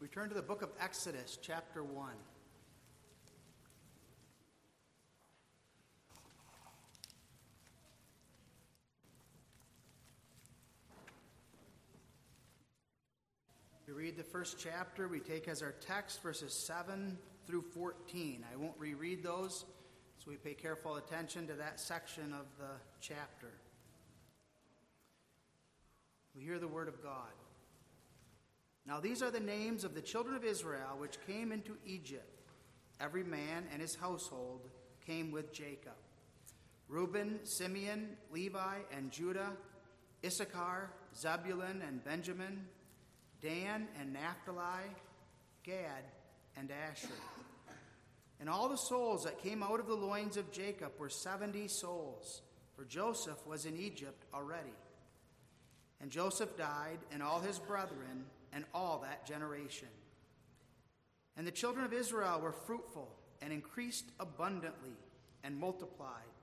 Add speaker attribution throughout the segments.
Speaker 1: We turn to the book of Exodus, chapter 1. We read the first chapter. We take as our text verses 7 through 14. I won't reread those, so we pay careful attention to that section of the chapter. We hear the word of God. Now, these are the names of the children of Israel which came into Egypt. Every man and his household came with Jacob Reuben, Simeon, Levi, and Judah, Issachar, Zebulun, and Benjamin, Dan and Naphtali, Gad, and Asher. And all the souls that came out of the loins of Jacob were seventy souls, for Joseph was in Egypt already. And Joseph died, and all his brethren, and all that generation. And the children of Israel were fruitful, and increased abundantly, and multiplied,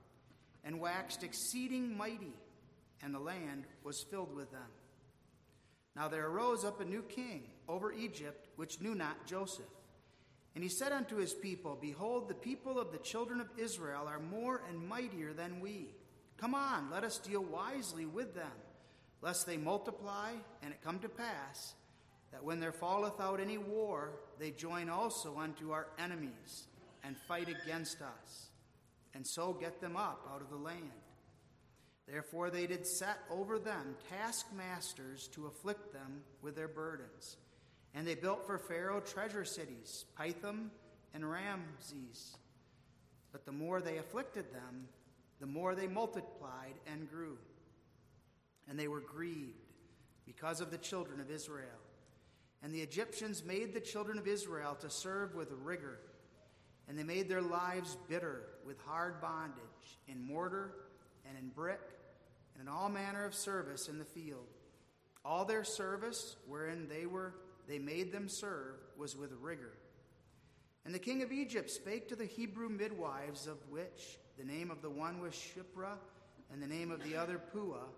Speaker 1: and waxed exceeding mighty, and the land was filled with them. Now there arose up a new king over Egypt, which knew not Joseph. And he said unto his people, Behold, the people of the children of Israel are more and mightier than we. Come on, let us deal wisely with them lest they multiply, and it come to pass that when there falleth out any war, they join also unto our enemies and fight against us, and so get them up out of the land. Therefore they did set over them taskmasters to afflict them with their burdens. And they built for Pharaoh treasure cities, Pithom and Ramses. But the more they afflicted them, the more they multiplied and grew and they were grieved because of the children of Israel. And the Egyptians made the children of Israel to serve with rigor, and they made their lives bitter with hard bondage in mortar and in brick and in all manner of service in the field. All their service wherein they were they made them serve was with rigor. And the king of Egypt spake to the Hebrew midwives, of which the name of the one was Shiphrah, and the name of the other Puah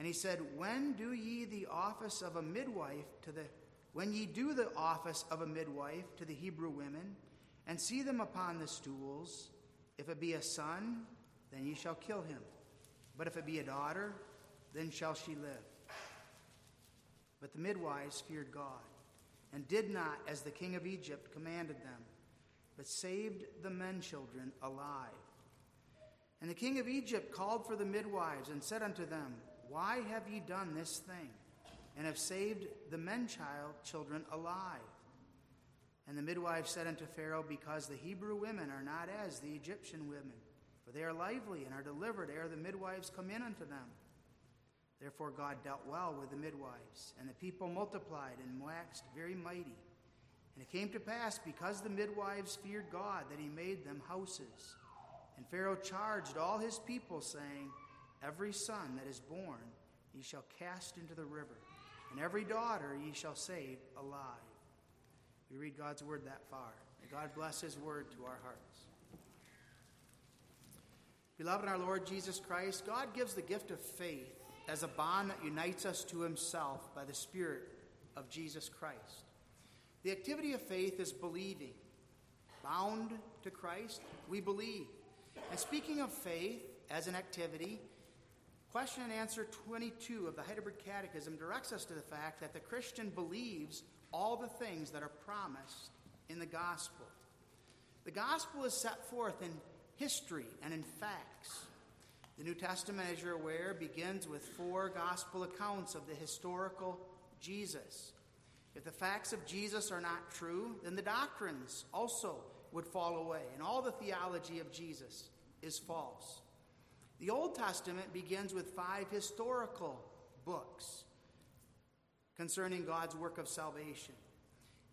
Speaker 1: and he said, When do ye the office of a midwife to the when ye do the office of a midwife to the Hebrew women, and see them upon the stools, if it be a son, then ye shall kill him. But if it be a daughter, then shall she live. But the midwives feared God, and did not as the king of Egypt commanded them, but saved the men children alive. And the king of Egypt called for the midwives and said unto them, why have ye done this thing, and have saved the men child children alive? And the midwife said unto Pharaoh, Because the Hebrew women are not as the Egyptian women, for they are lively and are delivered ere the midwives come in unto them. Therefore God dealt well with the midwives, and the people multiplied and waxed very mighty. And it came to pass, because the midwives feared God, that he made them houses. And Pharaoh charged all his people, saying, Every son that is born ye shall cast into the river, and every daughter ye shall save alive. We read God's word that far. May God bless his word to our hearts. Beloved in our Lord Jesus Christ, God gives the gift of faith as a bond that unites us to himself by the Spirit of Jesus Christ. The activity of faith is believing. Bound to Christ, we believe. And speaking of faith as an activity, Question and answer 22 of the Heidelberg Catechism directs us to the fact that the Christian believes all the things that are promised in the gospel. The gospel is set forth in history and in facts. The New Testament, as you're aware, begins with four gospel accounts of the historical Jesus. If the facts of Jesus are not true, then the doctrines also would fall away, and all the theology of Jesus is false. The Old Testament begins with five historical books concerning God's work of salvation.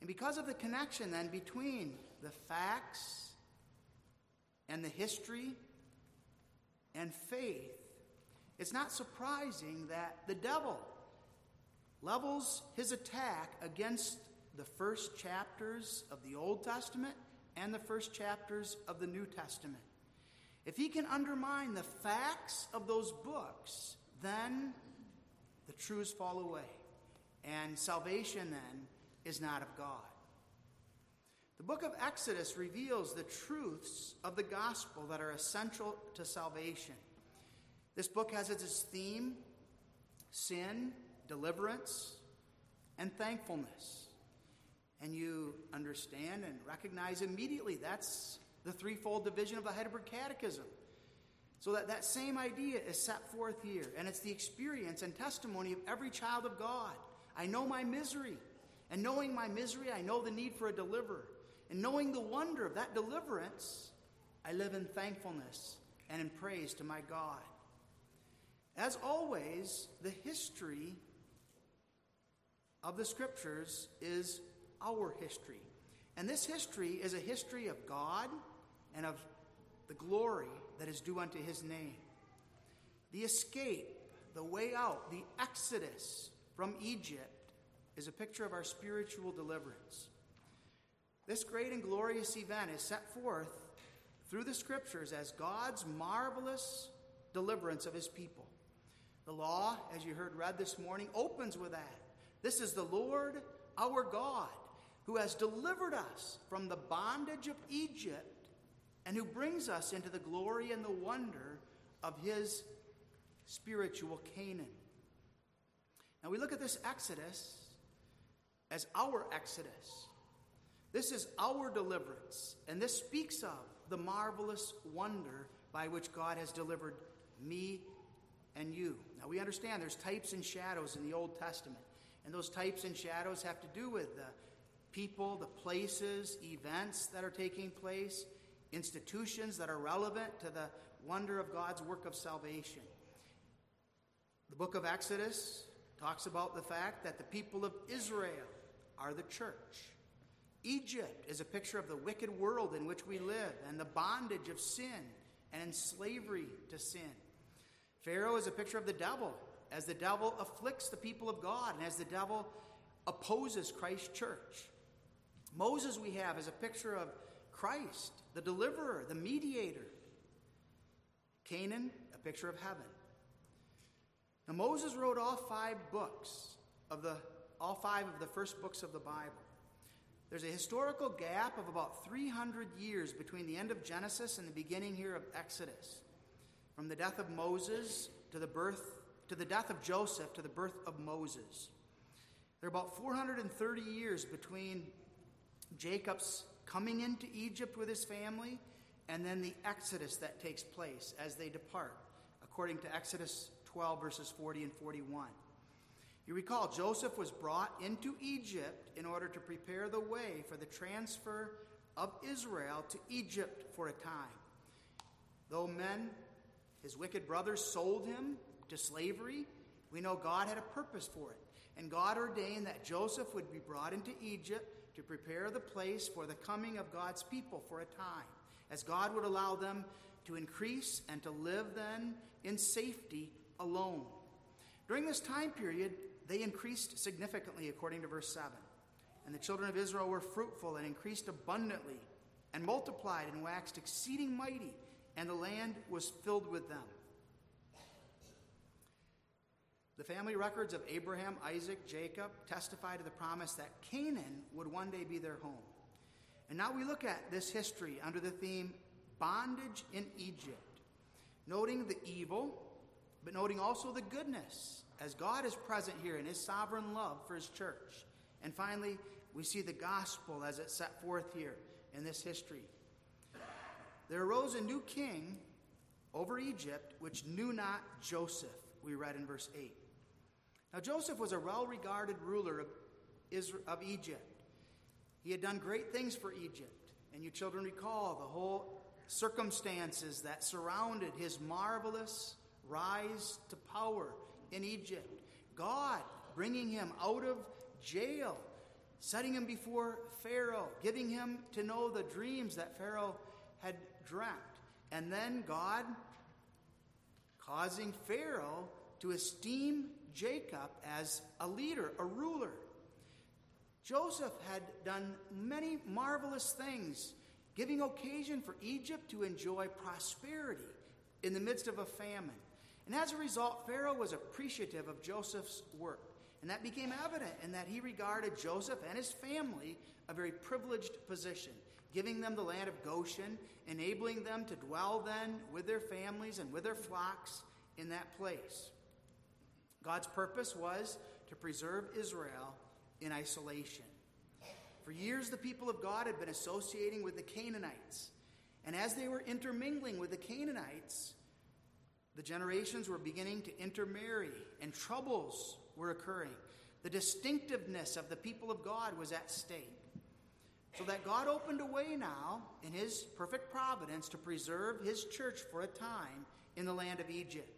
Speaker 1: And because of the connection then between the facts and the history and faith, it's not surprising that the devil levels his attack against the first chapters of the Old Testament and the first chapters of the New Testament. If he can undermine the facts of those books, then the truths fall away. And salvation then is not of God. The book of Exodus reveals the truths of the gospel that are essential to salvation. This book has as its theme sin, deliverance, and thankfulness. And you understand and recognize immediately that's the threefold division of the Heidelberg Catechism. So that that same idea is set forth here, and it's the experience and testimony of every child of God. I know my misery, and knowing my misery, I know the need for a deliverer. And knowing the wonder of that deliverance, I live in thankfulness and in praise to my God. As always, the history of the scriptures is our history. And this history is a history of God and of the glory that is due unto his name. The escape, the way out, the exodus from Egypt is a picture of our spiritual deliverance. This great and glorious event is set forth through the scriptures as God's marvelous deliverance of his people. The law, as you heard read this morning, opens with that. This is the Lord our God who has delivered us from the bondage of Egypt and who brings us into the glory and the wonder of his spiritual Canaan. Now we look at this Exodus as our Exodus. This is our deliverance, and this speaks of the marvelous wonder by which God has delivered me and you. Now, we understand there's types and shadows in the Old Testament, and those types and shadows have to do with the people, the places, events that are taking place, institutions that are relevant to the wonder of God's work of salvation. The book of Exodus talks about the fact that the people of Israel are the church. Egypt is a picture of the wicked world in which we live and the bondage of sin and slavery to sin. Pharaoh is a picture of the devil as the devil afflicts the people of God and as the devil opposes Christ's church. Moses, we have, is a picture of Christ, the deliverer, the mediator. Canaan, a picture of heaven. Now, Moses wrote all five books of the all five of the first books of the Bible. There's a historical gap of about 300 years between the end of Genesis and the beginning here of Exodus. From the death of Moses to the birth to the death of Joseph to the birth of Moses. There are about 430 years between Jacob's coming into Egypt with his family and then the exodus that takes place as they depart, according to Exodus 12, verses 40 and 41. You recall, Joseph was brought into Egypt in order to prepare the way for the transfer of Israel to Egypt for a time. Though men, his wicked brothers, sold him to slavery, we know God had a purpose for it. And God ordained that Joseph would be brought into Egypt to prepare the place for the coming of God's people for a time, as God would allow them to increase and to live then in safety alone. During this time period, they increased significantly, according to verse 7. And the children of Israel were fruitful and increased abundantly, and multiplied and waxed exceeding mighty, and the land was filled with them. The family records of Abraham, Isaac, Jacob testify to the promise that Canaan would one day be their home. And now we look at this history under the theme bondage in Egypt, noting the evil, but noting also the goodness as God is present here in his sovereign love for his church. And finally, we see the gospel as it's set forth here in this history. There arose a new king over Egypt, which knew not Joseph, we read in verse 8. Now, Joseph was a well regarded ruler of, Israel, of Egypt. He had done great things for Egypt. And you children recall the whole circumstances that surrounded his marvelous rise to power in Egypt. God bringing him out of jail, setting him before Pharaoh, giving him to know the dreams that Pharaoh had dreamt. And then God causing Pharaoh to esteem Jacob as a leader, a ruler. Joseph had done many marvelous things, giving occasion for Egypt to enjoy prosperity in the midst of a famine. And as a result, Pharaoh was appreciative of Joseph's work. And that became evident in that he regarded Joseph and his family a very privileged position, giving them the land of Goshen, enabling them to dwell then with their families and with their flocks in that place. God's purpose was to preserve Israel in isolation. For years, the people of God had been associating with the Canaanites. And as they were intermingling with the Canaanites, the generations were beginning to intermarry and troubles were occurring. The distinctiveness of the people of God was at stake. So that God opened a way now in his perfect providence to preserve his church for a time in the land of Egypt.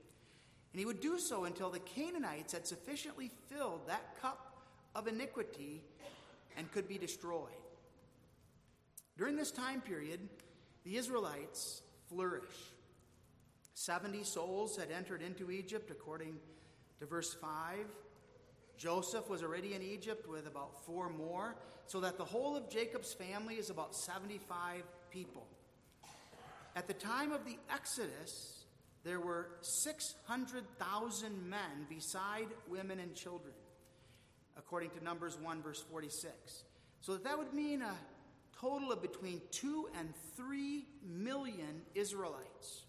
Speaker 1: And he would do so until the Canaanites had sufficiently filled that cup of iniquity and could be destroyed. During this time period, the Israelites flourish. 70 souls had entered into Egypt, according to verse 5. Joseph was already in Egypt with about four more, so that the whole of Jacob's family is about 75 people. At the time of the Exodus, there were 600,000 men beside women and children, according to Numbers 1, verse 46. So that, that would mean a total of between 2 and 3 million Israelites.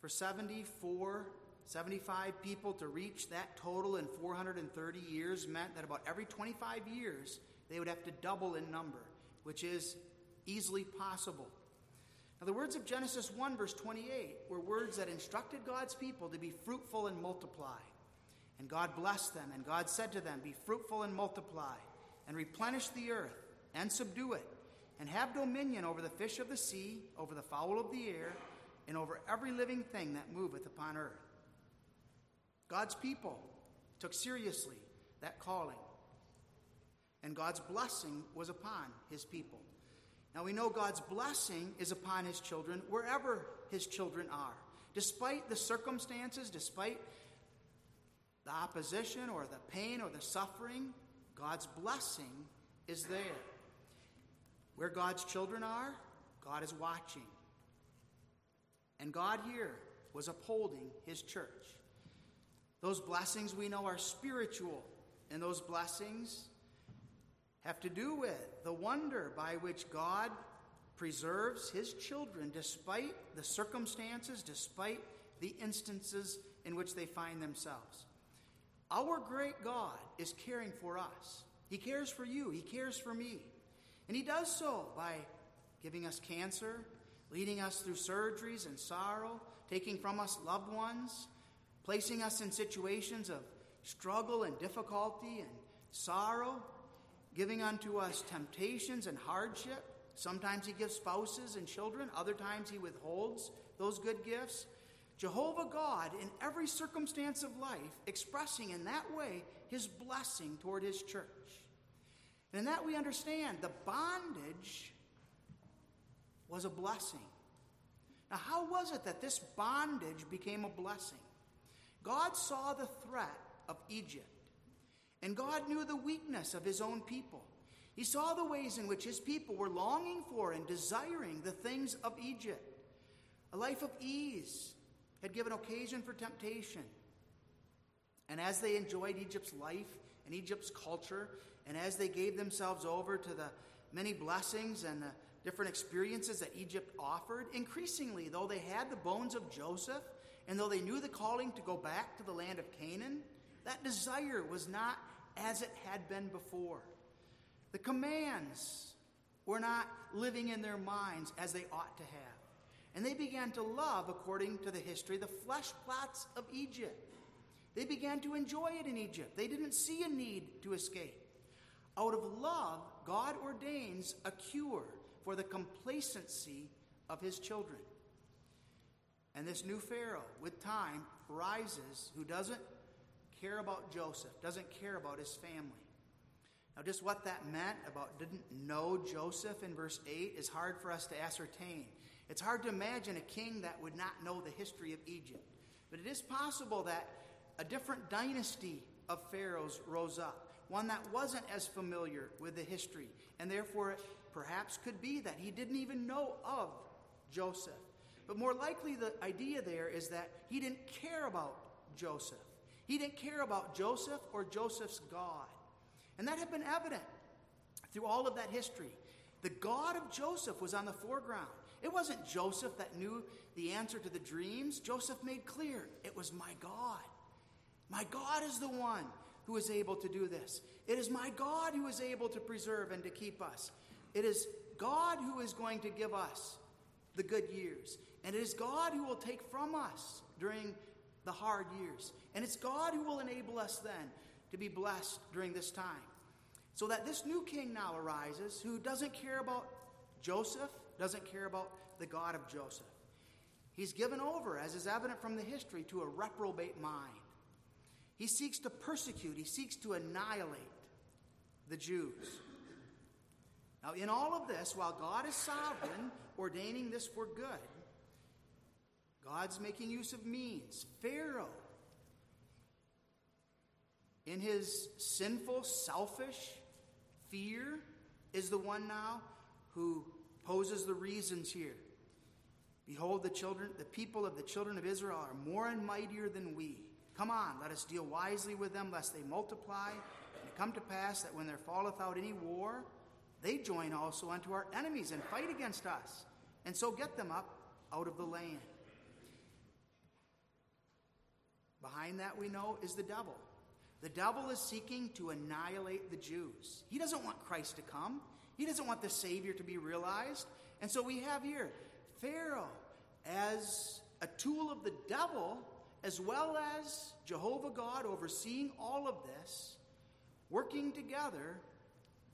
Speaker 1: For 74, 75 people to reach that total in 430 years meant that about every 25 years they would have to double in number, which is easily possible. Now, the words of Genesis 1, verse 28, were words that instructed God's people to be fruitful and multiply. And God blessed them, and God said to them, Be fruitful and multiply, and replenish the earth, and subdue it, and have dominion over the fish of the sea, over the fowl of the air, and over every living thing that moveth upon earth. God's people took seriously that calling, and God's blessing was upon his people. Now we know God's blessing is upon his children wherever his children are. Despite the circumstances, despite the opposition or the pain or the suffering, God's blessing is there. Where God's children are, God is watching. And God here was upholding his church. Those blessings we know are spiritual, and those blessings have to do with the wonder by which God preserves his children despite the circumstances, despite the instances in which they find themselves. Our great God is caring for us. He cares for you, He cares for me. And He does so by giving us cancer, leading us through surgeries and sorrow, taking from us loved ones, placing us in situations of struggle and difficulty and sorrow, giving unto us temptations and hardship. Sometimes He gives spouses and children, other times He withholds those good gifts. Jehovah God, in every circumstance of life, expressing in that way His blessing toward His church. And in that we understand the bondage was a blessing. Now, how was it that this bondage became a blessing? God saw the threat of Egypt, and God knew the weakness of his own people. He saw the ways in which his people were longing for and desiring the things of Egypt. A life of ease had given occasion for temptation. And as they enjoyed Egypt's life and Egypt's culture, and as they gave themselves over to the many blessings and the different experiences that Egypt offered, increasingly, though they had the bones of Joseph, and though they knew the calling to go back to the land of Canaan, that desire was not as it had been before. The commands were not living in their minds as they ought to have. And they began to love, according to the history, the flesh plots of Egypt. They began to enjoy it in Egypt. They didn't see a need to escape. Out of love, God ordains a cure for the complacency of his children. And this new Pharaoh, with time, rises who doesn't care about Joseph, doesn't care about his family. Now, just what that meant about didn't know Joseph in verse 8 is hard for us to ascertain. It's hard to imagine a king that would not know the history of Egypt. But it is possible that a different dynasty of pharaohs rose up, one that wasn't as familiar with the history, and therefore it perhaps could be that he didn't even know of Joseph. But more likely, the idea there is that he didn't care about Joseph. He didn't care about Joseph or Joseph's God. And that had been evident through all of that history. The God of Joseph was on the foreground. It wasn't Joseph that knew the answer to the dreams. Joseph made clear it was my God. My God is the one who is able to do this. It is my God who is able to preserve and to keep us. It is God who is going to give us the good years. And it is God who will take from us during the hard years. And it's God who will enable us then to be blessed during this time. So that this new king now arises who doesn't care about Joseph, doesn't care about the God of Joseph. He's given over, as is evident from the history, to a reprobate mind. He seeks to persecute, he seeks to annihilate the Jews. Now, in all of this, while God is sovereign, ordaining this for good, God's making use of means. Pharaoh, in his sinful, selfish fear, is the one now who poses the reasons here. Behold, the children, the people of the children of Israel are more and mightier than we. Come on, let us deal wisely with them, lest they multiply. And it come to pass that when there falleth out any war, they join also unto our enemies and fight against us, and so get them up out of the land. Behind that, we know, is the devil. The devil is seeking to annihilate the Jews. He doesn't want Christ to come, he doesn't want the Savior to be realized. And so we have here Pharaoh as a tool of the devil, as well as Jehovah God overseeing all of this, working together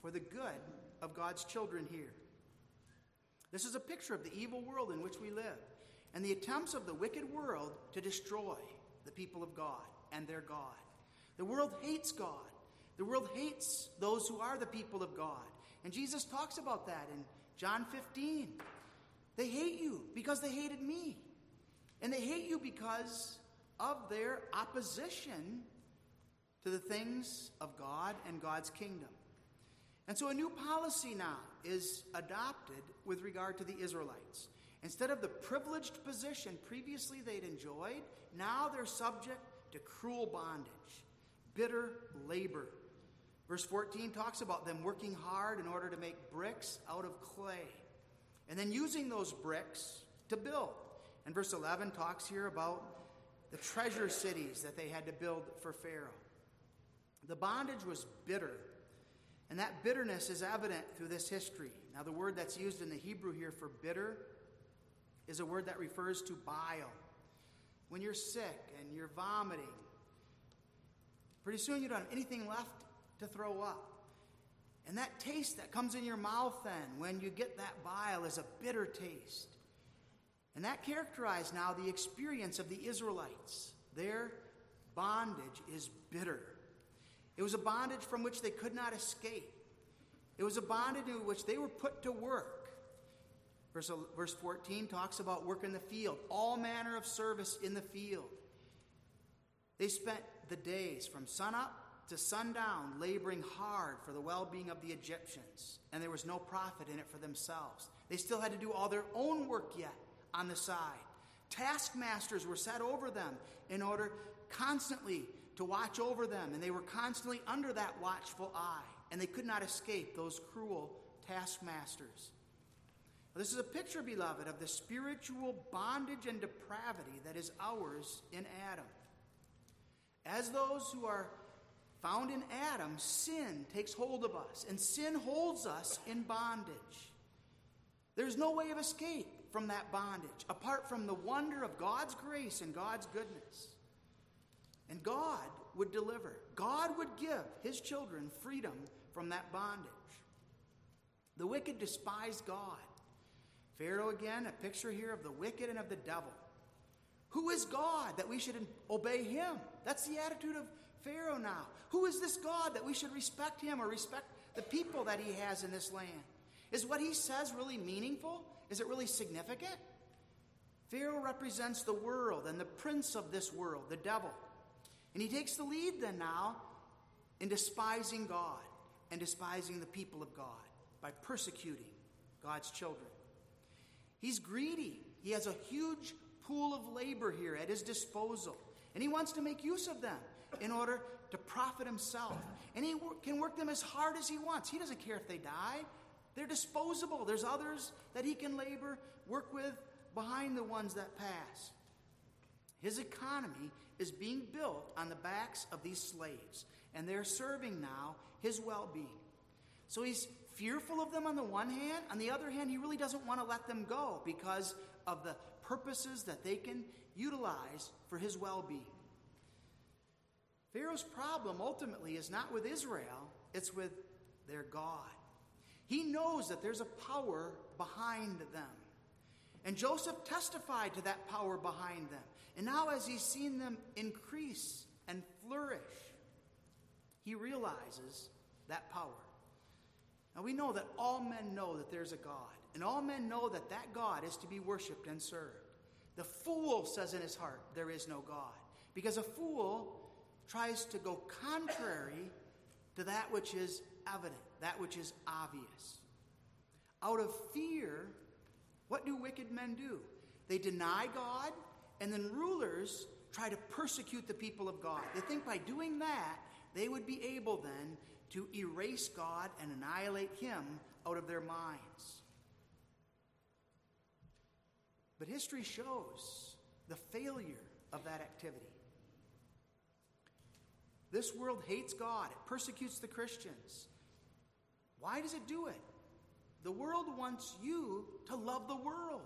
Speaker 1: for the good of God's children here. This is a picture of the evil world in which we live and the attempts of the wicked world to destroy people of God and their God. The world hates God. The world hates those who are the people of God. And Jesus talks about that in John 15. They hate you because they hated me. And they hate you because of their opposition to the things of God and God's kingdom. And so a new policy now is adopted with regard to the Israelites. Instead of the privileged position previously they'd enjoyed, now they're subject to cruel bondage, bitter labor. Verse 14 talks about them working hard in order to make bricks out of clay, and then using those bricks to build. And verse 11 talks here about the treasure cities that they had to build for Pharaoh. The bondage was bitter, and that bitterness is evident through this history. Now, the word that's used in the Hebrew here for bitter is a word that refers to bile. When you're sick and you're vomiting, pretty soon you don't have anything left to throw up. And that taste that comes in your mouth then, when you get that bile, is a bitter taste. And that characterized now the experience of the Israelites. Their bondage is bitter. It was a bondage from which they could not escape. It was a bondage in which they were put to work. Verse, verse 14 talks about work in the field, all manner of service in the field. They spent the days from sunup to sundown laboring hard for the well being of the Egyptians, and there was no profit in it for themselves. They still had to do all their own work yet on the side. Taskmasters were set over them in order constantly to watch over them, and they were constantly under that watchful eye, and they could not escape those cruel taskmasters. This is a picture, beloved, of the spiritual bondage and depravity that is ours in Adam. As those who are found in Adam, sin takes hold of us, and sin holds us in bondage. There's no way of escape from that bondage apart from the wonder of God's grace and God's goodness. And God would deliver, God would give his children freedom from that bondage. The wicked despise God. Pharaoh again, a picture here of the wicked and of the devil. Who is God that we should obey him? That's the attitude of Pharaoh now. Who is this God that we should respect him or respect the people that he has in this land? Is what he says really meaningful? Is it really significant? Pharaoh represents the world and the prince of this world, the devil. And he takes the lead then now in despising God and despising the people of God by persecuting God's children. He's greedy. He has a huge pool of labor here at his disposal, and he wants to make use of them. in order to profit himself. And he can work them as hard as he wants. He doesn't care if they die, they're disposable. There's others that he can labor, work with behind the ones that pass. His economy is being built on the backs of these slaves, and they're serving now his well being. So he's fearful of them on the one hand. On the other hand, he really doesn't want to let them go because of the purposes that they can utilize for his well being. Pharaoh's problem ultimately is not with Israel, it's with their God. He knows that there's a power behind them. And Joseph testified to that power behind them. And now, as he's seen them increase and flourish, he realizes that power. Now, we know that all men know that there's a God, and all men know that that God is to be worshiped and served. The fool says in his heart, There is no God. Because a fool tries to go contrary to that which is evident, that which is obvious. Out of fear, what do wicked men do? They deny God, and then rulers try to persecute the people of God. They think by doing that, they would be able then to erase God and annihilate Him out of their minds. But history shows the failure of that activity. This world hates God, it persecutes the Christians. Why does it do it? The world wants you to love the world.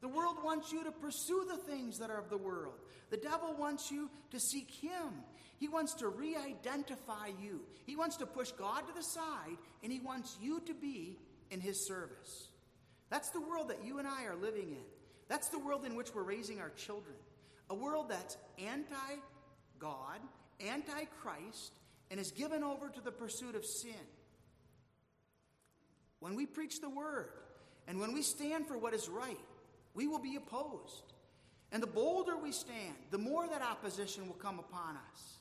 Speaker 1: The world wants you to pursue the things that are of the world. The devil wants you to seek him. He wants to re identify you. He wants to push God to the side, and he wants you to be in his service. That's the world that you and I are living in. That's the world in which we're raising our children. A world that's anti God, anti Christ, and is given over to the pursuit of sin. When we preach the word and when we stand for what is right, we will be opposed. And the bolder we stand, the more that opposition will come upon us.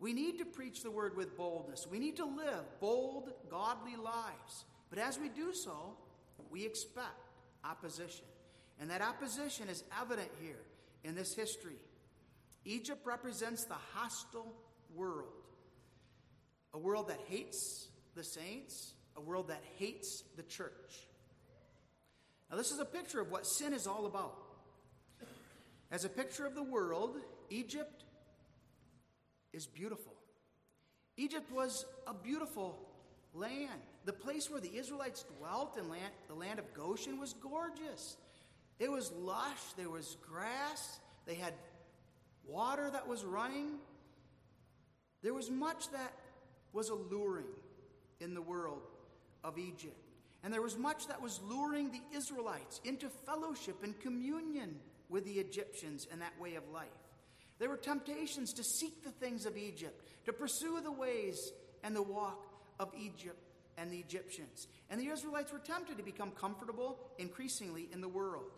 Speaker 1: We need to preach the word with boldness. We need to live bold, godly lives. But as we do so, we expect opposition. And that opposition is evident here in this history. Egypt represents the hostile world, a world that hates the saints, a world that hates the church. Now, this is a picture of what sin is all about. As a picture of the world, Egypt is beautiful. Egypt was a beautiful land. The place where the Israelites dwelt in land, the land of Goshen was gorgeous. It was lush, there was grass, they had water that was running. There was much that was alluring in the world of Egypt. And there was much that was luring the Israelites into fellowship and communion with the Egyptians and that way of life. There were temptations to seek the things of Egypt, to pursue the ways and the walk of Egypt and the Egyptians. And the Israelites were tempted to become comfortable increasingly in the world.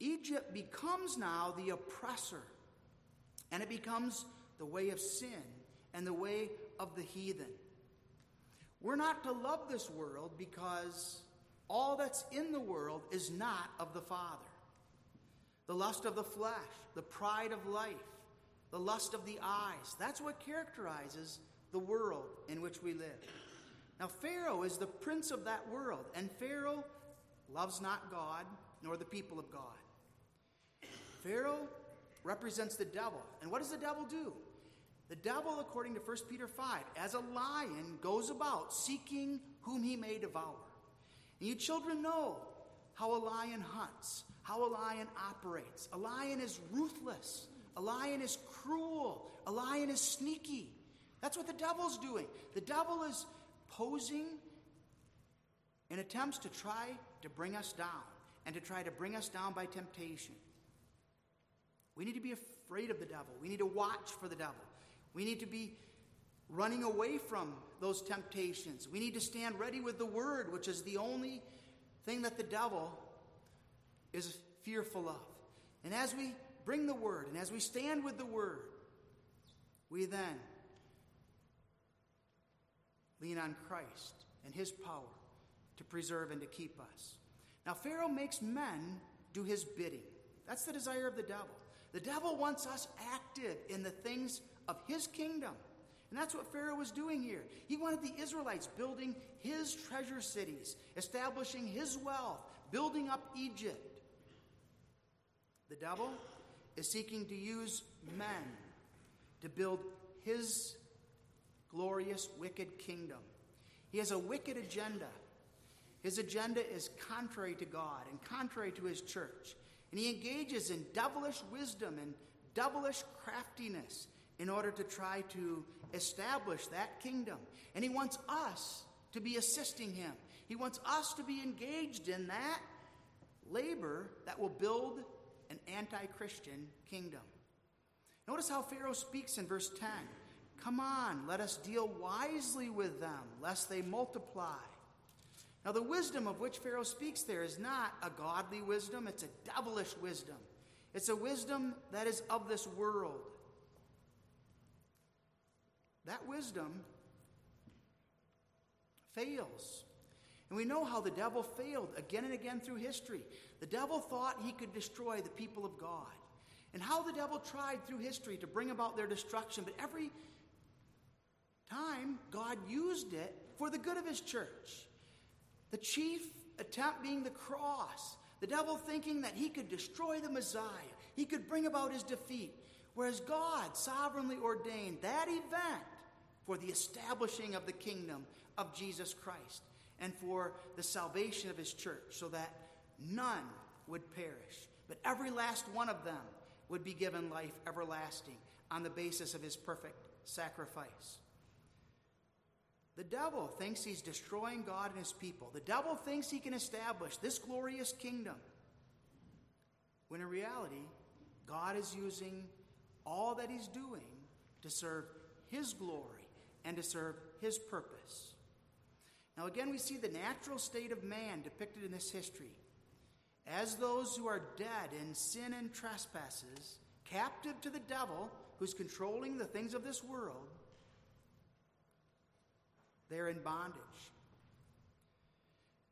Speaker 1: Egypt becomes now the oppressor, and it becomes the way of sin and the way of the heathen. We're not to love this world because all that's in the world is not of the Father. The lust of the flesh, the pride of life, the lust of the eyes, that's what characterizes the world in which we live. Now, Pharaoh is the prince of that world, and Pharaoh loves not God nor the people of God. Pharaoh represents the devil. And what does the devil do? The devil, according to 1 Peter 5, as a lion goes about seeking whom he may devour. And you children know how a lion hunts, how a lion operates. A lion is ruthless, a lion is cruel, a lion is sneaky. That's what the devil's doing. The devil is posing in attempts to try to bring us down and to try to bring us down by temptation. We need to be afraid of the devil. We need to watch for the devil. We need to be running away from those temptations. We need to stand ready with the word, which is the only thing that the devil is fearful of. And as we bring the word and as we stand with the word, we then lean on Christ and his power to preserve and to keep us. Now, Pharaoh makes men do his bidding. That's the desire of the devil. The devil wants us active in the things of his kingdom. And that's what Pharaoh was doing here. He wanted the Israelites building his treasure cities, establishing his wealth, building up Egypt. The devil is seeking to use men to build his glorious, wicked kingdom. He has a wicked agenda. His agenda is contrary to God and contrary to his church. And he engages in devilish wisdom and devilish craftiness in order to try to establish that kingdom. And he wants us to be assisting him. He wants us to be engaged in that labor that will build an anti Christian kingdom. Notice how Pharaoh speaks in verse 10 Come on, let us deal wisely with them, lest they multiply. Now, the wisdom of which Pharaoh speaks there is not a godly wisdom, it's a devilish wisdom. It's a wisdom that is of this world. That wisdom fails. And we know how the devil failed again and again through history. The devil thought he could destroy the people of God. And how the devil tried through history to bring about their destruction, but every time God used it for the good of his church. The chief attempt being the cross, the devil thinking that he could destroy the Messiah, he could bring about his defeat, whereas God sovereignly ordained that event for the establishing of the kingdom of Jesus Christ and for the salvation of his church, so that none would perish, but every last one of them would be given life everlasting on the basis of his perfect sacrifice. The devil thinks he's destroying God and his people. The devil thinks he can establish this glorious kingdom. When in reality, God is using all that he's doing to serve his glory and to serve his purpose. Now, again, we see the natural state of man depicted in this history as those who are dead in sin and trespasses, captive to the devil who's controlling the things of this world they're in bondage.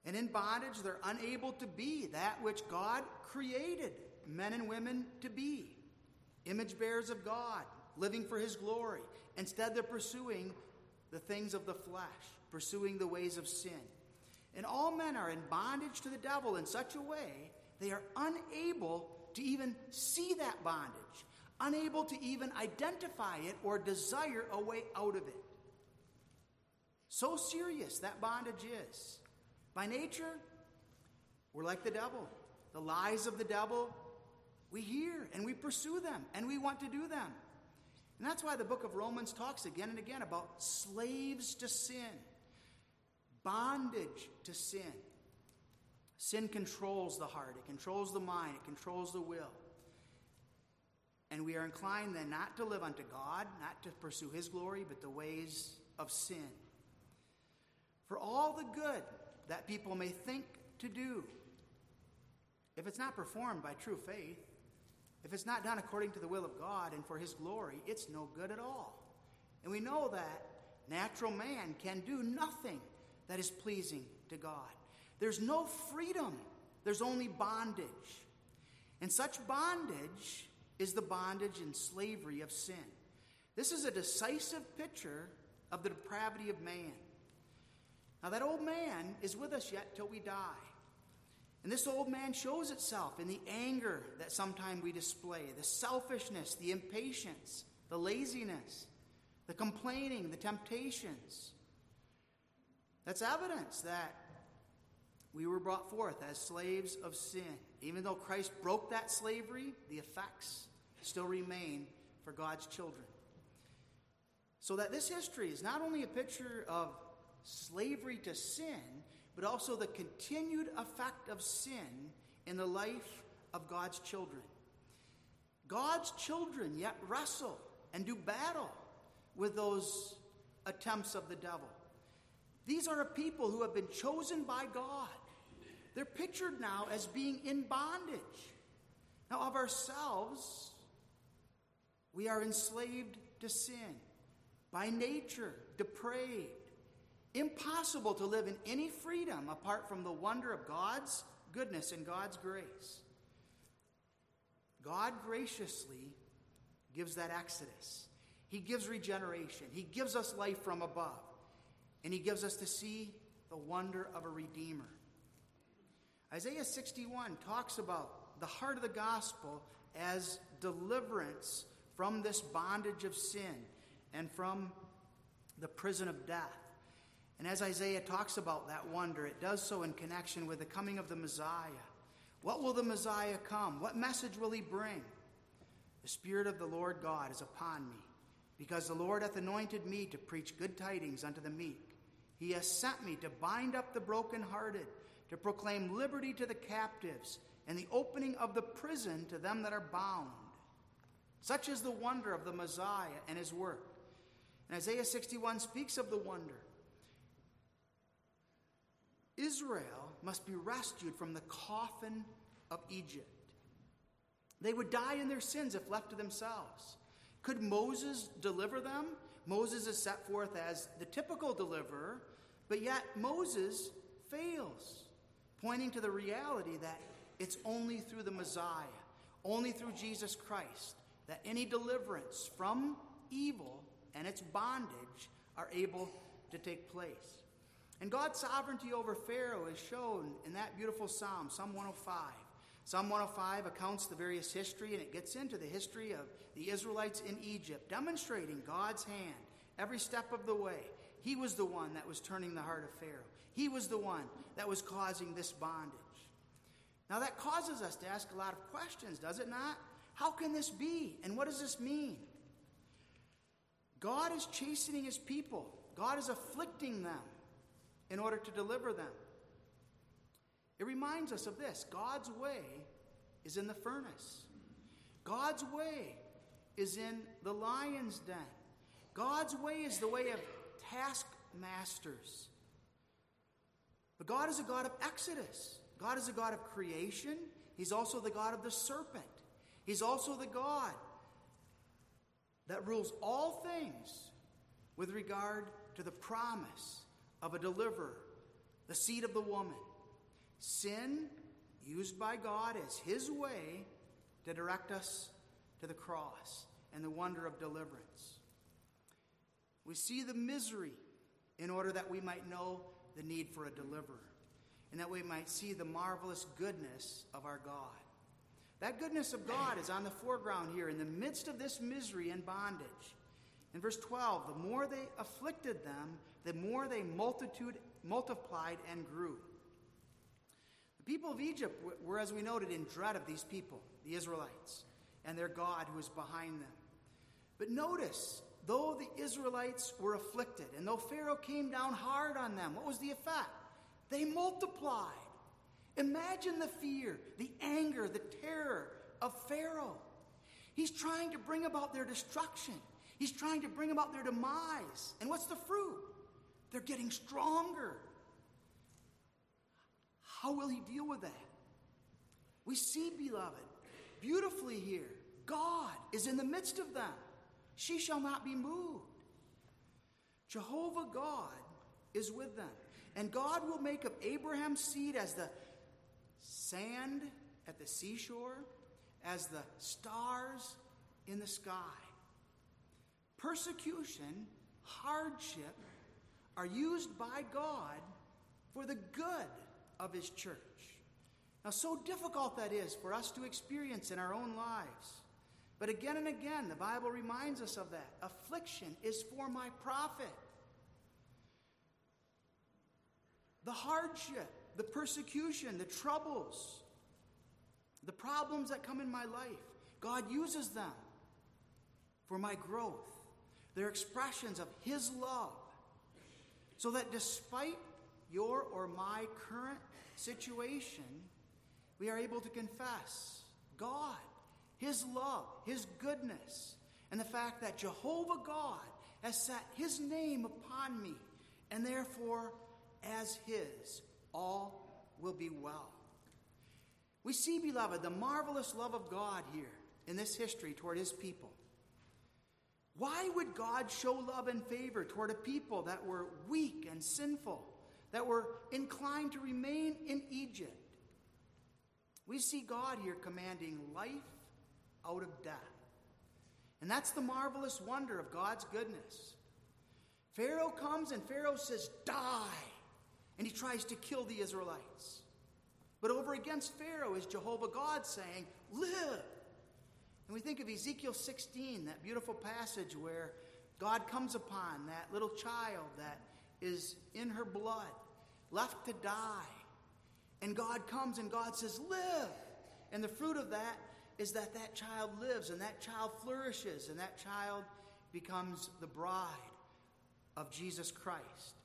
Speaker 1: And in bondage, they're unable to be that which God created men and women to be image bearers of God, living for His glory. Instead, they're pursuing the things of the flesh, pursuing the ways of sin. And all men are in bondage to the devil in such a way they are unable to even see that bondage, unable to even identify it or desire a way out of it. So serious that bondage is. By nature, we're like the devil. The lies of the devil, we hear and we pursue them and we want to do them. And that's why the book of Romans talks again and again about slaves to sin, bondage to sin. Sin controls the heart, it controls the mind, it controls the will. And we are inclined then not to live unto God, not to pursue His glory, but the ways of sin for all the good that people may think to do. If it's not performed by true faith, if it's not done according to the will of God and for His glory, it's no good at all. And we know that natural man can do nothing that is pleasing to God. There's no freedom, there's only bondage. And such bondage is the bondage and slavery of sin. This is a decisive picture of the depravity of man. Now, that old man is with us yet till we die. And this old man shows itself in the anger that sometimes we display, the selfishness, the impatience, the laziness, the complaining, the temptations. That's evidence that we were brought forth as slaves of sin. Even though Christ broke that slavery, the effects still remain for God's children. So that this history is not only a picture of slavery to sin, but also the continued effect of sin in the life of God's children. God's children yet wrestle and do battle with those attempts of the devil. These are a people who have been chosen by God. They're pictured now as being in bondage. Now, of ourselves, we are enslaved to sin, by nature, depraved, Impossible to live in any freedom apart from the wonder of God's goodness and God's grace. God graciously gives that exodus. He gives regeneration. He gives us life from above. And He gives us to see the wonder of a Redeemer. Isaiah 61 talks about the heart of the gospel as deliverance from this bondage of sin and from the prison of death. And as Isaiah talks about that wonder, it does so in connection with the coming of the Messiah. What will the Messiah come? What message will he bring? The Spirit of the Lord God is upon me, because the Lord hath anointed me to preach good tidings unto the meek. He has sent me to bind up the brokenhearted, to proclaim liberty to the captives, and the opening of the prison to them that are bound. Such is the wonder of the Messiah and his work. And Isaiah 61 speaks of the wonder. Israel must be rescued from the coffin of Egypt. They would die in their sins if left to themselves. Could Moses deliver them? Moses is set forth as the typical deliverer, but yet Moses fails, pointing to the reality that it's only through the Messiah, only through Jesus Christ, that any deliverance from evil and its bondage are able to take place. And God's sovereignty over Pharaoh is shown in that beautiful psalm, Psalm 105. Psalm 105 accounts the various history, and it gets into the history of the Israelites in Egypt, demonstrating God's hand every step of the way. He was the one that was turning the heart of Pharaoh, he was the one that was causing this bondage. Now, that causes us to ask a lot of questions, does it not? How can this be? And what does this mean? God is chastening his people, God is afflicting them in order to deliver them. It reminds us of this God's way is in the furnace, God's way is in the lion's den. God's way is the way of taskmasters. But God is a God of Exodus. God is a God of creation. He's also the God of the serpent. He's also the God that rules all things with regard to the promise of a deliverer, the seed of the woman. Sin used by God as his way to direct us to the cross and the wonder of deliverance. We see the misery in order that we might know the need for a deliverer and that we might see the marvelous goodness of our God. That goodness of God is on the foreground here in the midst of this misery and bondage. In verse 12, the more they afflicted them, the more they multitude multiplied and grew. People of Egypt were, as we noted, in dread of these people, the Israelites, and their God who was behind them. But notice, though the Israelites were afflicted, and though Pharaoh came down hard on them, what was the effect? They multiplied. Imagine the fear, the anger, the terror of Pharaoh. He's trying to bring about their destruction. He's trying to bring about their demise. And what's the fruit? They're getting stronger. How will he deal with that? We see, beloved, beautifully here, God is in the midst of them. She shall not be moved. Jehovah God is with them. And God will make of Abraham's seed as the sand at the seashore, as the stars in the sky. Persecution, hardship are used by God for the good of His church. Now, so difficult that is for us to experience in our own lives. But again and again, the Bible reminds us of that. Affliction is for my profit. The hardship, the persecution, the troubles, the problems that come in my life, God uses them for my growth. They're expressions of His love. So that despite your or my current situation, we are able to confess God, His love, His goodness, and the fact that Jehovah God has set His name upon me, and therefore, as His, all will be well. We see, beloved, the marvelous love of God here in this history toward His people. Why would God show love and favor toward a people that were weak and sinful, that were inclined to remain in Egypt? We see God here commanding life out of death. And that's the marvelous wonder of God's goodness. Pharaoh comes and Pharaoh says, Die! And he tries to kill the Israelites. But over against Pharaoh is Jehovah God saying, Live! And we think of Ezekiel 16, that beautiful passage where God comes upon that little child that is in her blood, left to die. And God comes and God says, Live! And the fruit of that is that that child lives and that child flourishes and that child becomes the bride of Jesus Christ.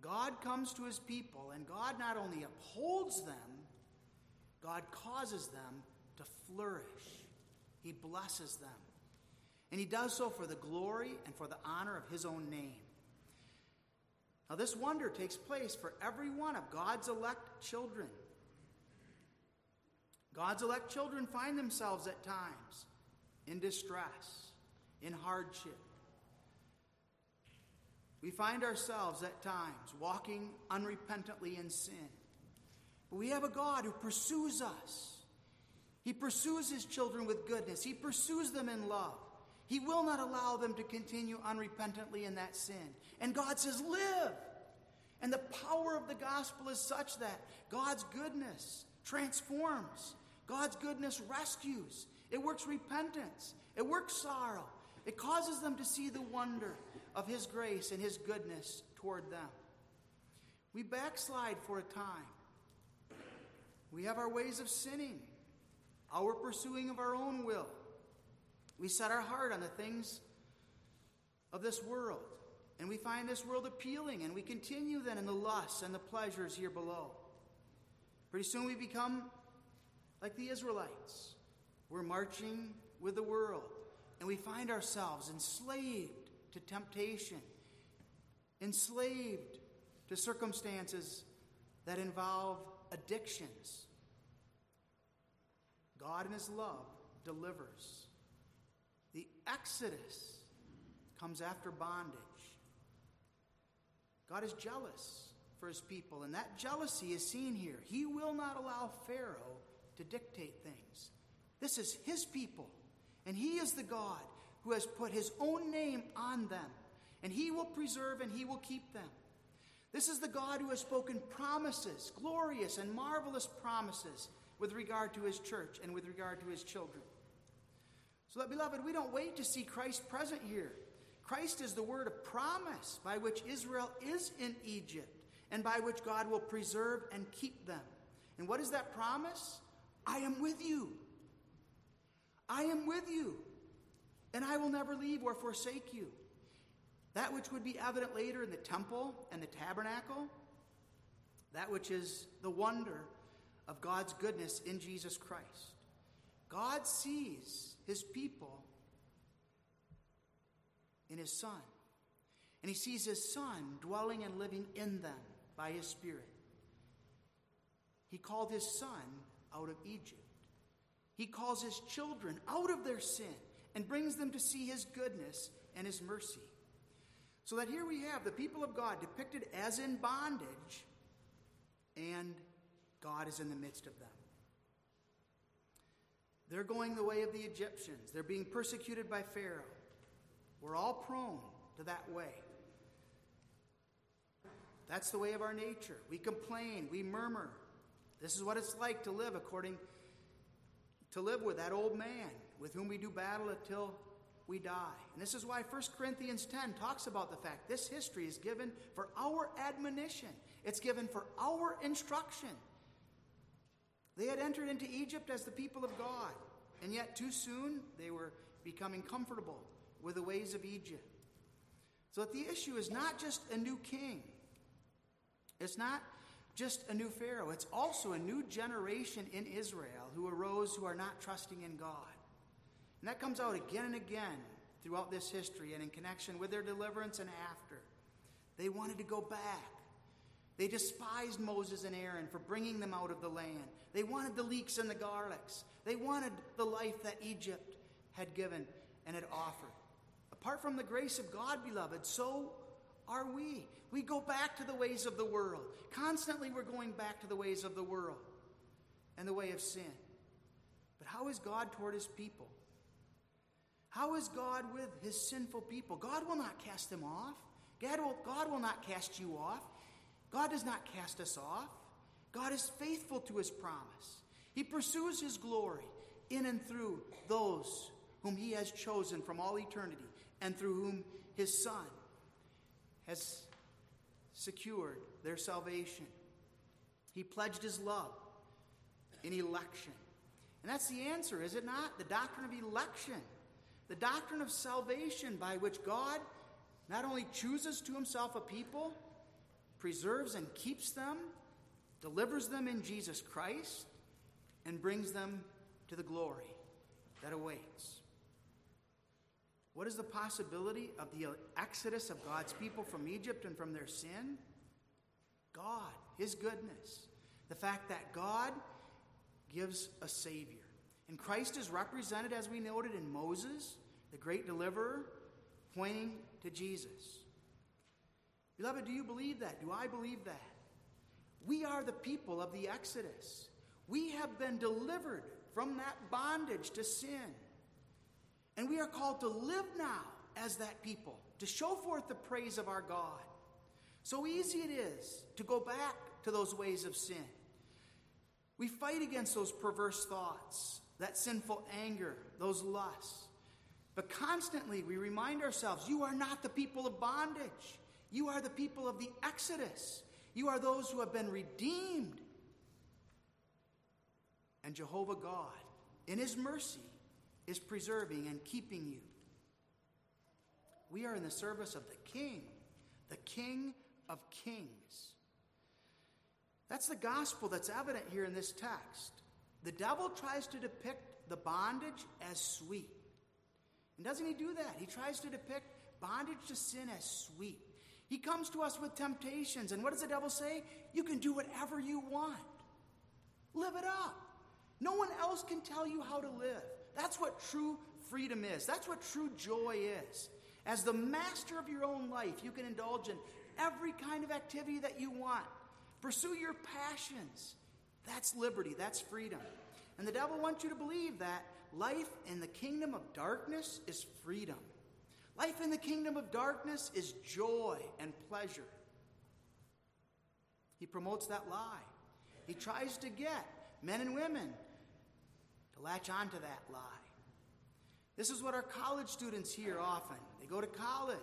Speaker 1: God comes to his people and God not only upholds them, God causes them to flourish. He blesses them. And he does so for the glory and for the honor of his own name. Now, this wonder takes place for every one of God's elect children. God's elect children find themselves at times in distress, in hardship. We find ourselves at times walking unrepentantly in sin. But we have a God who pursues us. He pursues his children with goodness, he pursues them in love. He will not allow them to continue unrepentantly in that sin. And God says, Live! And the power of the gospel is such that God's goodness transforms, God's goodness rescues, it works repentance, it works sorrow, it causes them to see the wonder of His grace and His goodness toward them. We backslide for a time. We have our ways of sinning, our pursuing of our own will. We set our heart on the things of this world, and we find this world appealing, and we continue then in the lusts and the pleasures here below. Pretty soon we become like the Israelites. We're marching with the world, and we find ourselves enslaved to temptation, enslaved to circumstances that involve addictions. God, in His love, delivers. The Exodus comes after bondage. God is jealous for His people, and that jealousy is seen here. He will not allow Pharaoh to dictate things. This is his people, and he is the God who has put his own name on them, and he will preserve and he will keep them. This is the God who has spoken promises, glorious and marvelous promises, with regard to his church and with regard to his children. So that, beloved, we don't wait to see Christ present here. Christ is the word of promise by which Israel is in Egypt and by which God will preserve and keep them. And what is that promise? I am with you. I am with you, and I will never leave or forsake you. That which would be evident later in the temple and the tabernacle, that which is the wonder of God's goodness in Jesus Christ. God sees his people in his Son, and he sees his Son dwelling and living in them by his Spirit. He called his Son out of Egypt. He calls his children out of their sin and brings them to see his goodness and his mercy. So that here we have the people of God depicted as in bondage, and God is in the midst of them. They're going the way of the Egyptians, they're being persecuted by Pharaoh. We're all prone to that way. That's the way of our nature. We complain, we murmur, this is what it's like to live according to live with that old man with whom we do battle until we die. And this is why 1 Corinthians 10 talks about the fact this history is given for our admonition. It's given for our instruction. They had entered into Egypt as the people of God, and yet too soon they were becoming comfortable with the ways of Egypt. So that the issue is not just a new king. It's not just a new Pharaoh, it's also a new generation in Israel who arose who are not trusting in God. And that comes out again and again throughout this history and in connection with their deliverance and after. They wanted to go back. They despised Moses and Aaron for bringing them out of the land. They wanted the leeks and the garlics. They wanted the life that Egypt had given and had offered. Apart from the grace of God, beloved, so are we. We go back to the ways of the world. Constantly, we're going back to the ways of the world and the way of sin. But how is God toward his people? How is God with his sinful people? God will not cast them off. God will, God will not cast you off. God does not cast us off. God is faithful to his promise. He pursues his glory in and through those whom he has chosen from all eternity and through whom his Son has secured their salvation. He pledged his love in election. And that's the answer, is it not? The doctrine of election, the doctrine of salvation by which God not only chooses to himself a people, preserves and keeps them, delivers them in Jesus Christ, and brings them to the glory that awaits. What is the possibility of the exodus of God's people from Egypt and from their sin? God, His goodness. The fact that God gives a Savior. And Christ is represented, as we noted, in Moses, the great deliverer, pointing to Jesus. Beloved, do you believe that? Do I believe that? We are the people of the Exodus. We have been delivered from that bondage to sin. And we are called to live now as that people, to show forth the praise of our God. So easy it is to go back to those ways of sin. We fight against those perverse thoughts, that sinful anger, those lusts. But constantly we remind ourselves you are not the people of bondage. You are the people of the Exodus. You are those who have been redeemed. And Jehovah God, in His mercy, is preserving and keeping you. We are in the service of the King, the King of Kings. That's the gospel that's evident here in this text. The devil tries to depict the bondage as sweet. And doesn't he do that? He tries to depict bondage to sin as sweet. He comes to us with temptations. And what does the devil say? You can do whatever you want. Live it up. No one else can tell you how to live. That's what true freedom is. That's what true joy is. As the master of your own life, you can indulge in every kind of activity that you want. Pursue your passions. That's liberty, that's freedom. And the devil wants you to believe that life in the kingdom of darkness is freedom. Life in the kingdom of darkness is joy and pleasure. He promotes that lie. He tries to get men and women to latch onto that lie. This is what our college students hear often. They go to college,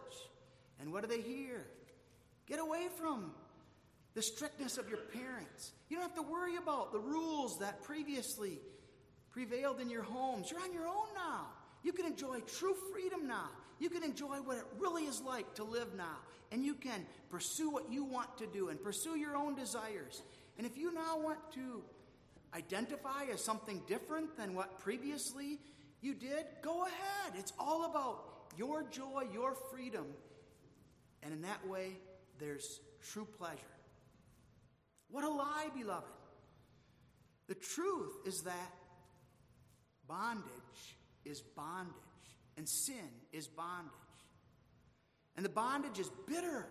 Speaker 1: and what do they hear? Get away from the strictness of your parents. You don't have to worry about the rules that previously prevailed in your homes. You're on your own now. You can enjoy true freedom now. You can enjoy what it really is like to live now. And you can pursue what you want to do and pursue your own desires. And if you now want to identify as something different than what previously you did, go ahead. It's all about your joy, your freedom. And in that way, there's true pleasure. What a lie, beloved. The truth is that bondage is bondage, and sin is bondage. And the bondage is bitter.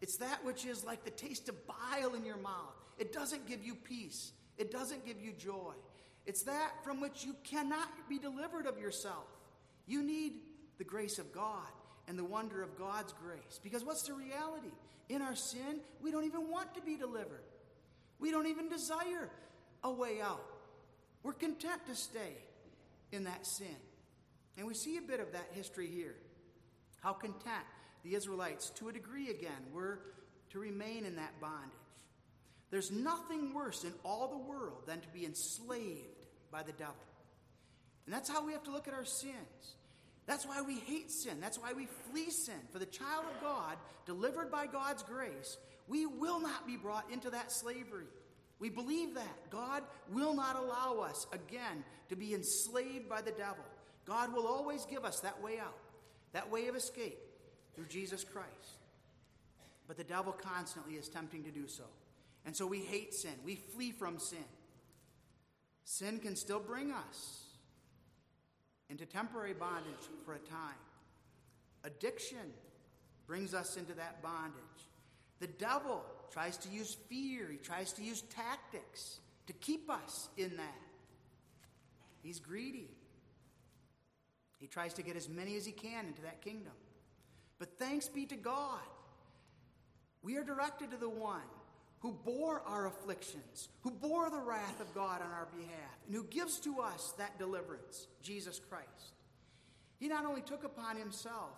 Speaker 1: It's that which is like the taste of bile in your mouth. It doesn't give you peace, it doesn't give you joy. It's that from which you cannot be delivered of yourself. You need the grace of God and the wonder of God's grace. Because what's the reality? In our sin, we don't even want to be delivered. We don't even desire a way out. We're content to stay in that sin. And we see a bit of that history here. How content the Israelites, to a degree again, were to remain in that bondage. There's nothing worse in all the world than to be enslaved by the devil. And that's how we have to look at our sins. That's why we hate sin. That's why we flee sin. For the child of God, delivered by God's grace, we will not be brought into that slavery. We believe that. God will not allow us, again, to be enslaved by the devil. God will always give us that way out, that way of escape through Jesus Christ. But the devil constantly is tempting to do so. And so we hate sin, we flee from sin. Sin can still bring us into temporary bondage for a time. Addiction brings us into that bondage. The devil tries to use fear, he tries to use tactics to keep us in that. He's greedy. He tries to get as many as he can into that kingdom. But thanks be to God, we are directed to the one who bore our afflictions, who bore the wrath of God on our behalf, and who gives to us that deliverance, Jesus Christ. He not only took upon himself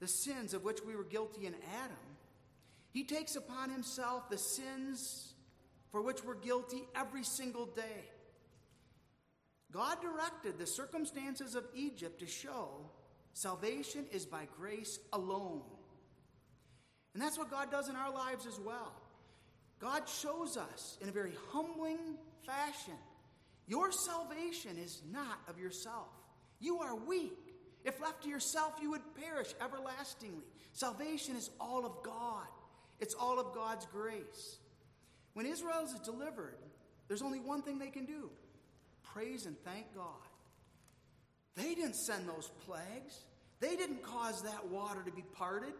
Speaker 1: the sins of which we were guilty in Adam, he takes upon himself the sins for which we're guilty every single day. God directed the circumstances of Egypt to show salvation is by grace alone. And that's what God does in our lives as well. God shows us in a very humbling fashion your salvation is not of yourself. You are weak. If left to yourself, you would perish everlastingly. Salvation is all of God, it's all of God's grace. When Israel is delivered, there's only one thing they can do praise and thank God. They didn't send those plagues, they didn't cause that water to be parted.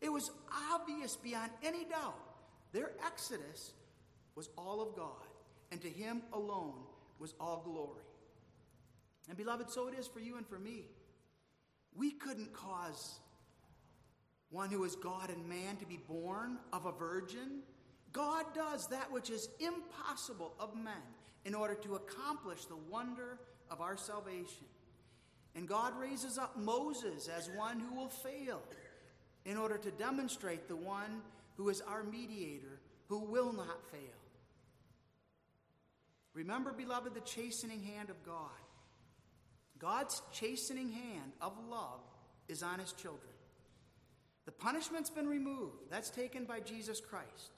Speaker 1: It was obvious beyond any doubt. Their exodus was all of God, and to Him alone was all glory. And beloved, so it is for you and for me. We couldn't cause one who is God and man to be born of a virgin. God does that which is impossible of men in order to accomplish the wonder of our salvation. And God raises up Moses as one who will fail in order to demonstrate the one who is our mediator who will not fail. Remember, beloved, the chastening hand of God. God's chastening hand of love is on his children. The punishment's been removed. That's taken by Jesus Christ.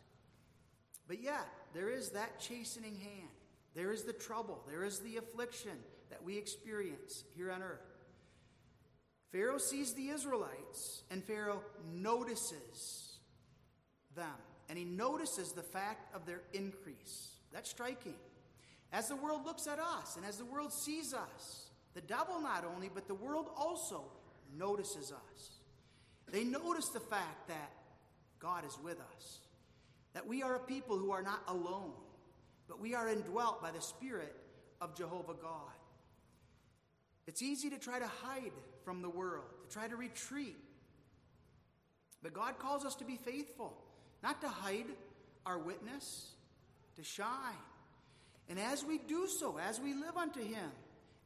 Speaker 1: But yet, there is that chastening hand. There is the trouble, there is the affliction that we experience here on earth. Pharaoh sees the Israelites, and Pharaoh notices them, and he notices the fact of their increase. That's striking. As the world looks at us, and as the world sees us, the devil not only, but the world also notices us. They notice the fact that God is with us, that we are a people who are not alone but we are indwelt by the Spirit of Jehovah God. It's easy to try to hide from the world, to try to retreat. But God calls us to be faithful, not to hide our witness, to shine. And as we do so, as we live unto Him,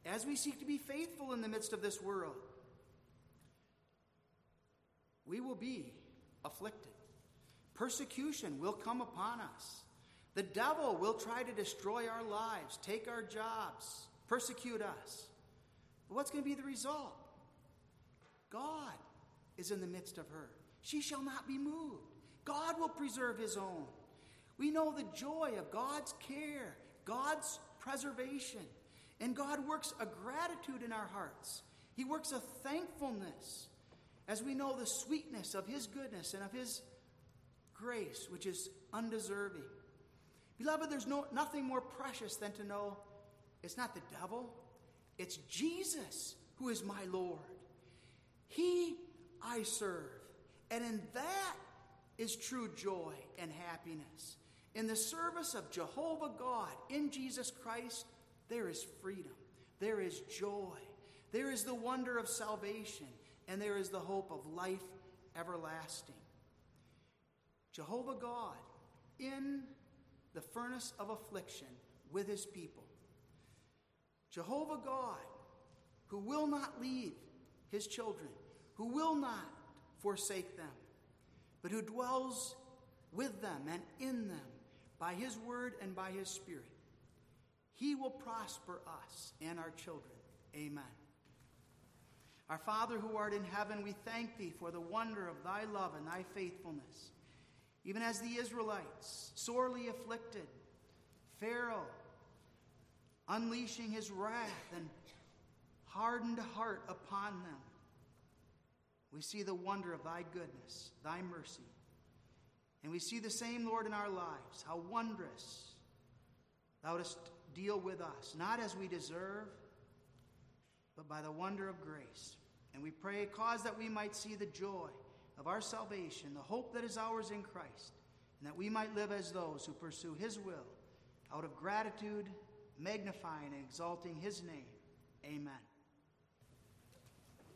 Speaker 1: as we seek to be faithful in the midst of this world, we will be afflicted. Persecution will come upon us. The devil will try to destroy our lives, take our jobs, persecute us. But what's going to be the result? God is in the midst of her. She shall not be moved. God will preserve his own. We know the joy of God's care, God's preservation. And God works a gratitude in our hearts. He works a thankfulness as we know the sweetness of His goodness and of His grace, which is undeserving. Beloved, there's no, nothing more precious than to know it's not the devil, it's Jesus who is my Lord. He I serve. And in that is true joy and happiness. In the service of Jehovah God in Jesus Christ, there is freedom, there is joy, there is the wonder of salvation, and there is the hope of life everlasting. Jehovah God in the furnace of affliction with his people. Jehovah God, who will not leave his children, who will not forsake them, but who dwells with them and in them by his word and by his spirit. He will prosper us and our children. Amen. Our Father who art in heaven, we thank thee for the wonder of thy love and thy faithfulness even as the Israelites, sorely afflicted, Pharaoh unleashing his wrath and hardened heart upon them. We see the wonder of thy goodness, thy mercy. And we see the same, Lord, in our lives, how wondrous thou dost deal with us, not as we deserve, but by the wonder of grace. And we pray, cause that we might see the joy of our salvation, the hope that is ours in Christ, and that we might live as those who pursue His will out of gratitude magnifying and exalting his name. Amen.